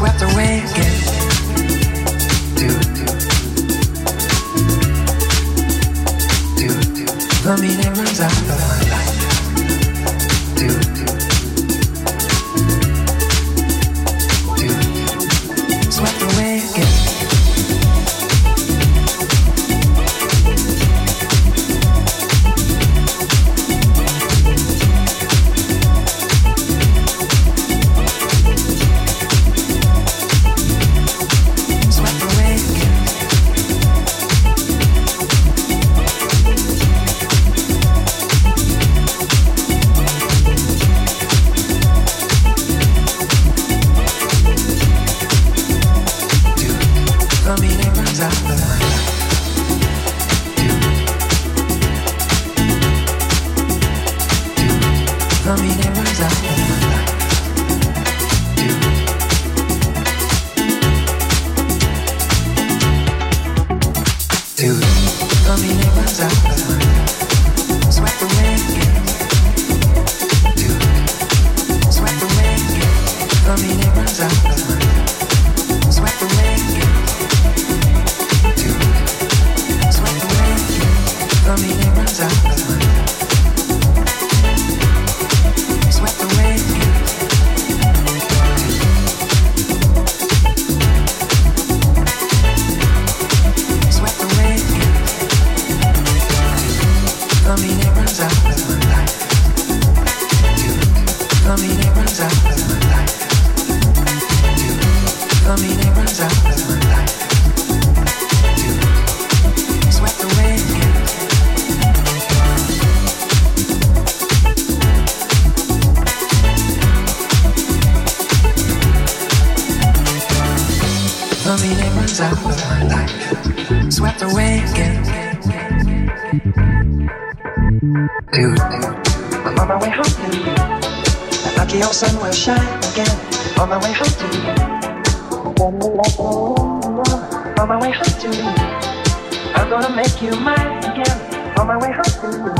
swept away again. Do, do. Do, the meaning runs out swept away again. I'm on my way home. That lucky old sun will shine again. On my way home. On my way home. I'm gonna make you mine again. On my way home. Dude.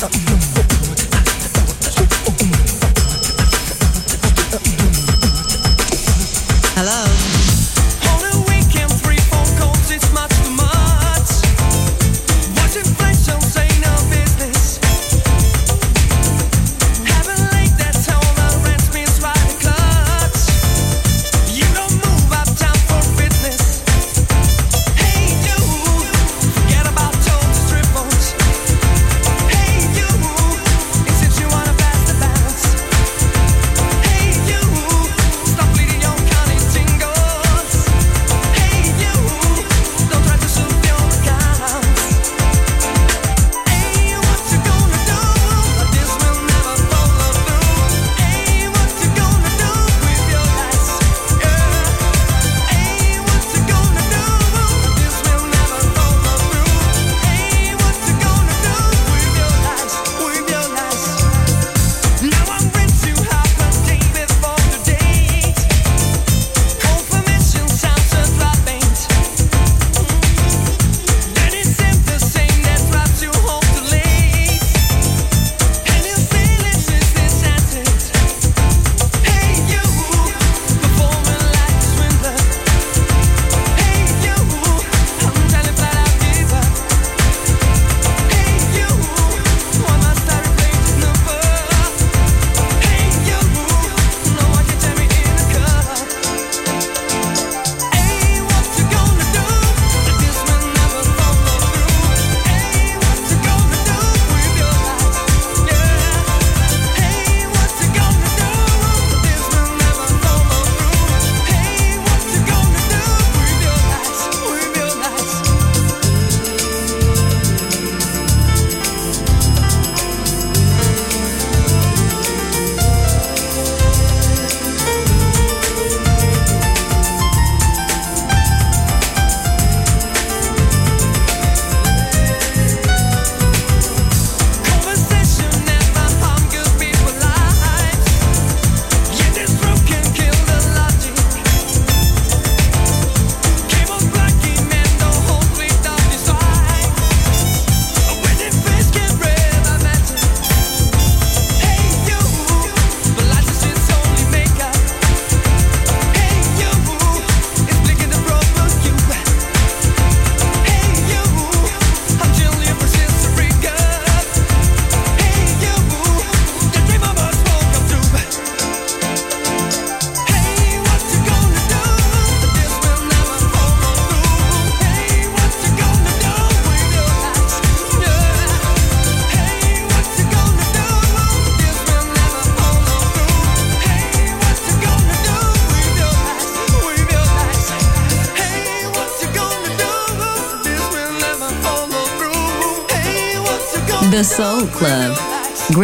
Stop.